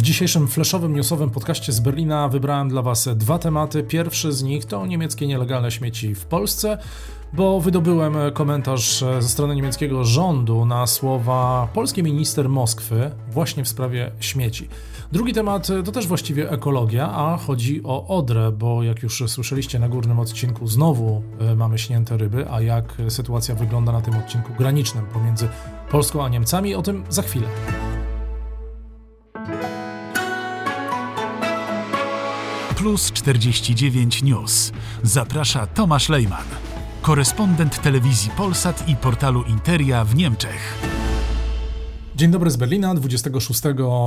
W dzisiejszym flashowym newsowym podcaście z Berlina wybrałem dla Was dwa tematy. Pierwszy z nich to niemieckie nielegalne śmieci w Polsce, bo wydobyłem komentarz ze strony niemieckiego rządu na słowa polskiej minister Moskwy właśnie w sprawie śmieci. Drugi temat to też właściwie ekologia, a chodzi o Odrę, bo jak już słyszeliście na górnym odcinku, znowu e, mamy śnięte ryby, a jak sytuacja wygląda na tym odcinku granicznym pomiędzy Polską a Niemcami, o tym za chwilę. Plus 49 News. Zaprasza Tomasz Lejman, korespondent telewizji Polsat i portalu Interia w Niemczech. Dzień dobry z Berlina, 26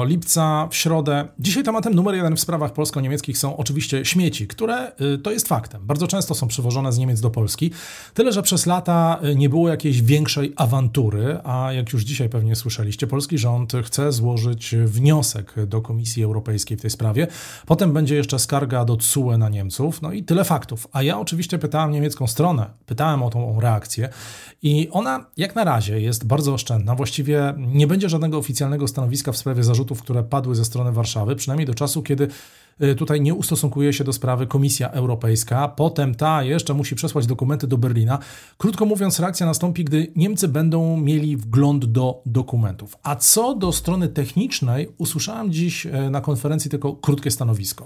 lipca w środę. Dzisiaj tematem numer jeden w sprawach polsko-niemieckich są oczywiście śmieci, które y, to jest faktem. Bardzo często są przywożone z Niemiec do Polski. Tyle, że przez lata y, nie było jakiejś większej awantury, a jak już dzisiaj pewnie słyszeliście, polski rząd chce złożyć wniosek do Komisji Europejskiej w tej sprawie. Potem będzie jeszcze skarga do TSUE na Niemców. No i tyle faktów. A ja oczywiście pytałem niemiecką stronę, pytałem o tą reakcję i ona jak na razie jest bardzo oszczędna. Właściwie nie będzie żadnego oficjalnego stanowiska w sprawie zarzutów, które padły ze strony Warszawy, przynajmniej do czasu, kiedy tutaj nie ustosunkuje się do sprawy Komisja Europejska. Potem ta jeszcze musi przesłać dokumenty do Berlina. Krótko mówiąc, reakcja nastąpi, gdy Niemcy będą mieli wgląd do dokumentów. A co do strony technicznej, usłyszałem dziś e, na konferencji tylko krótkie stanowisko.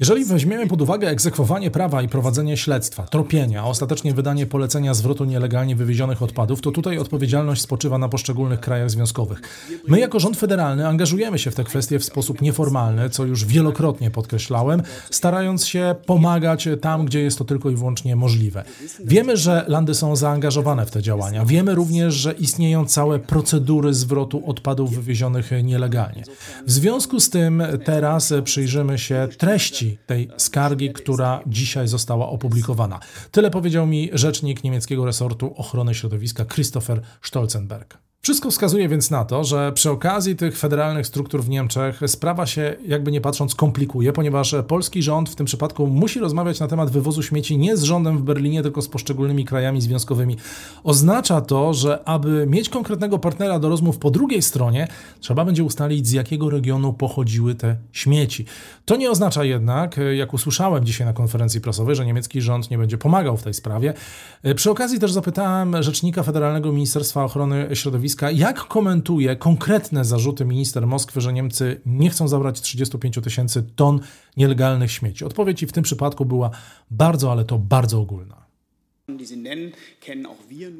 Jeżeli weźmiemy pod uwagę egzekwowanie prawa i prowadzenie śledztwa, tropienia, a ostatecznie wydanie polecenia zwrotu nielegalnie wywiezionych odpadów, to tutaj odpowiedzialność spoczywa na poszczególnych krajach związkowych. My jako rząd federalny angażujemy się w te kwestie w sposób nie nieformalne, co już wielokrotnie podkreślałem, starając się pomagać tam, gdzie jest to tylko i wyłącznie możliwe. Wiemy, że landy są zaangażowane w te działania. Wiemy również, że istnieją całe procedury zwrotu odpadów wywiezionych nielegalnie. W związku z tym teraz przyjrzymy się treści tej skargi, która dzisiaj została opublikowana. Tyle powiedział mi rzecznik niemieckiego resortu ochrony środowiska Christopher Stolzenberg. Wszystko wskazuje więc na to, że przy okazji tych federalnych struktur w Niemczech sprawa się, jakby nie patrząc, komplikuje, ponieważ polski rząd w tym przypadku musi rozmawiać na temat wywozu śmieci nie z rządem w Berlinie, tylko z poszczególnymi krajami związkowymi. Oznacza to, że aby mieć konkretnego partnera do rozmów po drugiej stronie, trzeba będzie ustalić, z jakiego regionu pochodziły te śmieci. To nie oznacza jednak, jak usłyszałem dzisiaj na konferencji prasowej, że niemiecki rząd nie będzie pomagał w tej sprawie. Przy okazji też zapytałem rzecznika Federalnego Ministerstwa Ochrony Środowiska, jak komentuje konkretne zarzuty minister Moskwy, że Niemcy nie chcą zabrać 35 tysięcy ton nielegalnych śmieci? Odpowiedź w tym przypadku była bardzo, ale to bardzo ogólna.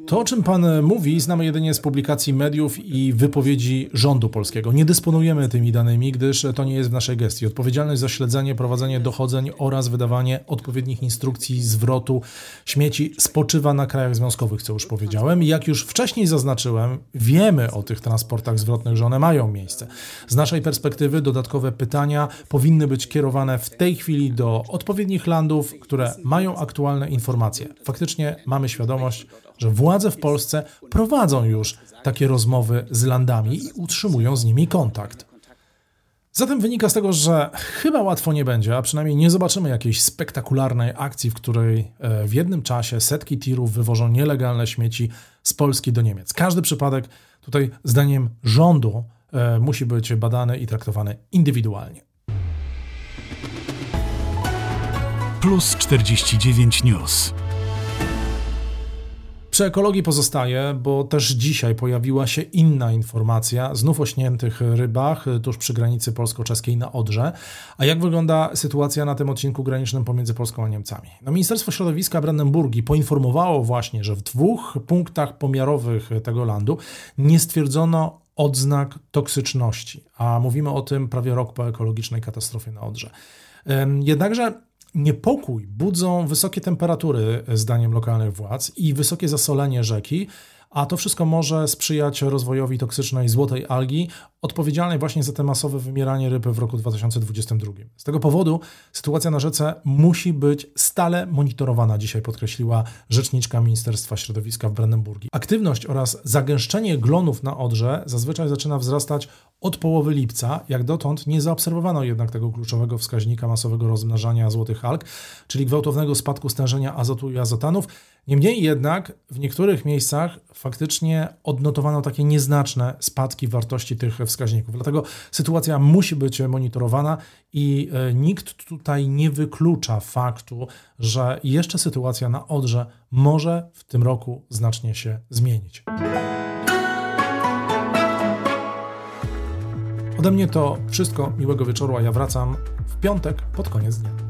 To, o czym Pan mówi, znamy jedynie z publikacji mediów i wypowiedzi rządu polskiego. Nie dysponujemy tymi danymi, gdyż to nie jest w naszej gestii. Odpowiedzialność za śledzenie, prowadzenie dochodzeń oraz wydawanie odpowiednich instrukcji zwrotu śmieci spoczywa na krajach związkowych, co już powiedziałem. Jak już wcześniej zaznaczyłem, wiemy o tych transportach zwrotnych, że one mają miejsce. Z naszej perspektywy dodatkowe pytania powinny być kierowane w tej chwili do odpowiednich landów, które mają aktualne informacje. Faktycznie faktycznie mamy świadomość, że władze w Polsce prowadzą już takie rozmowy z landami i utrzymują z nimi kontakt. Zatem wynika z tego, że chyba łatwo nie będzie, a przynajmniej nie zobaczymy jakiejś spektakularnej akcji, w której e, w jednym czasie setki tirów wywożą nielegalne śmieci z Polski do Niemiec. Każdy przypadek tutaj, zdaniem rządu, e, musi być badany i traktowany indywidualnie. Plus 49 News. Przy ekologii pozostaje, bo też dzisiaj pojawiła się inna informacja, znów o śniętych rybach tuż przy granicy polsko-czeskiej na Odrze. A jak wygląda sytuacja na tym odcinku granicznym pomiędzy Polską a Niemcami? No, Ministerstwo Środowiska Brandenburgii poinformowało właśnie, że w dwóch punktach pomiarowych tego landu nie stwierdzono odznak toksyczności, a mówimy o tym prawie rok po ekologicznej katastrofie na Odrze. Jednakże Niepokój budzą wysokie temperatury, zdaniem lokalnych władz, i wysokie zasolenie rzeki, a to wszystko może sprzyjać rozwojowi toksycznej złotej algi, odpowiedzialnej właśnie za te masowe wymieranie ryb w roku 2022. Z tego powodu sytuacja na rzece musi być stale monitorowana, dzisiaj podkreśliła rzeczniczka Ministerstwa Środowiska w Brandenburgii. Aktywność oraz zagęszczenie glonów na Odrze zazwyczaj zaczyna wzrastać Od połowy lipca, jak dotąd, nie zaobserwowano jednak tego kluczowego wskaźnika masowego rozmnażania złotych alg, czyli gwałtownego spadku stężenia azotu i azotanów. Niemniej jednak w niektórych miejscach faktycznie odnotowano takie nieznaczne spadki wartości tych wskaźników. Dlatego sytuacja musi być monitorowana i e, nikt tutaj nie wyklucza faktu, że jeszcze sytuacja na Odrze może w tym roku znacznie się zmienić. Ode mnie to wszystko. Miłego wieczoru, a ja wracam w piątek pod koniec dnia.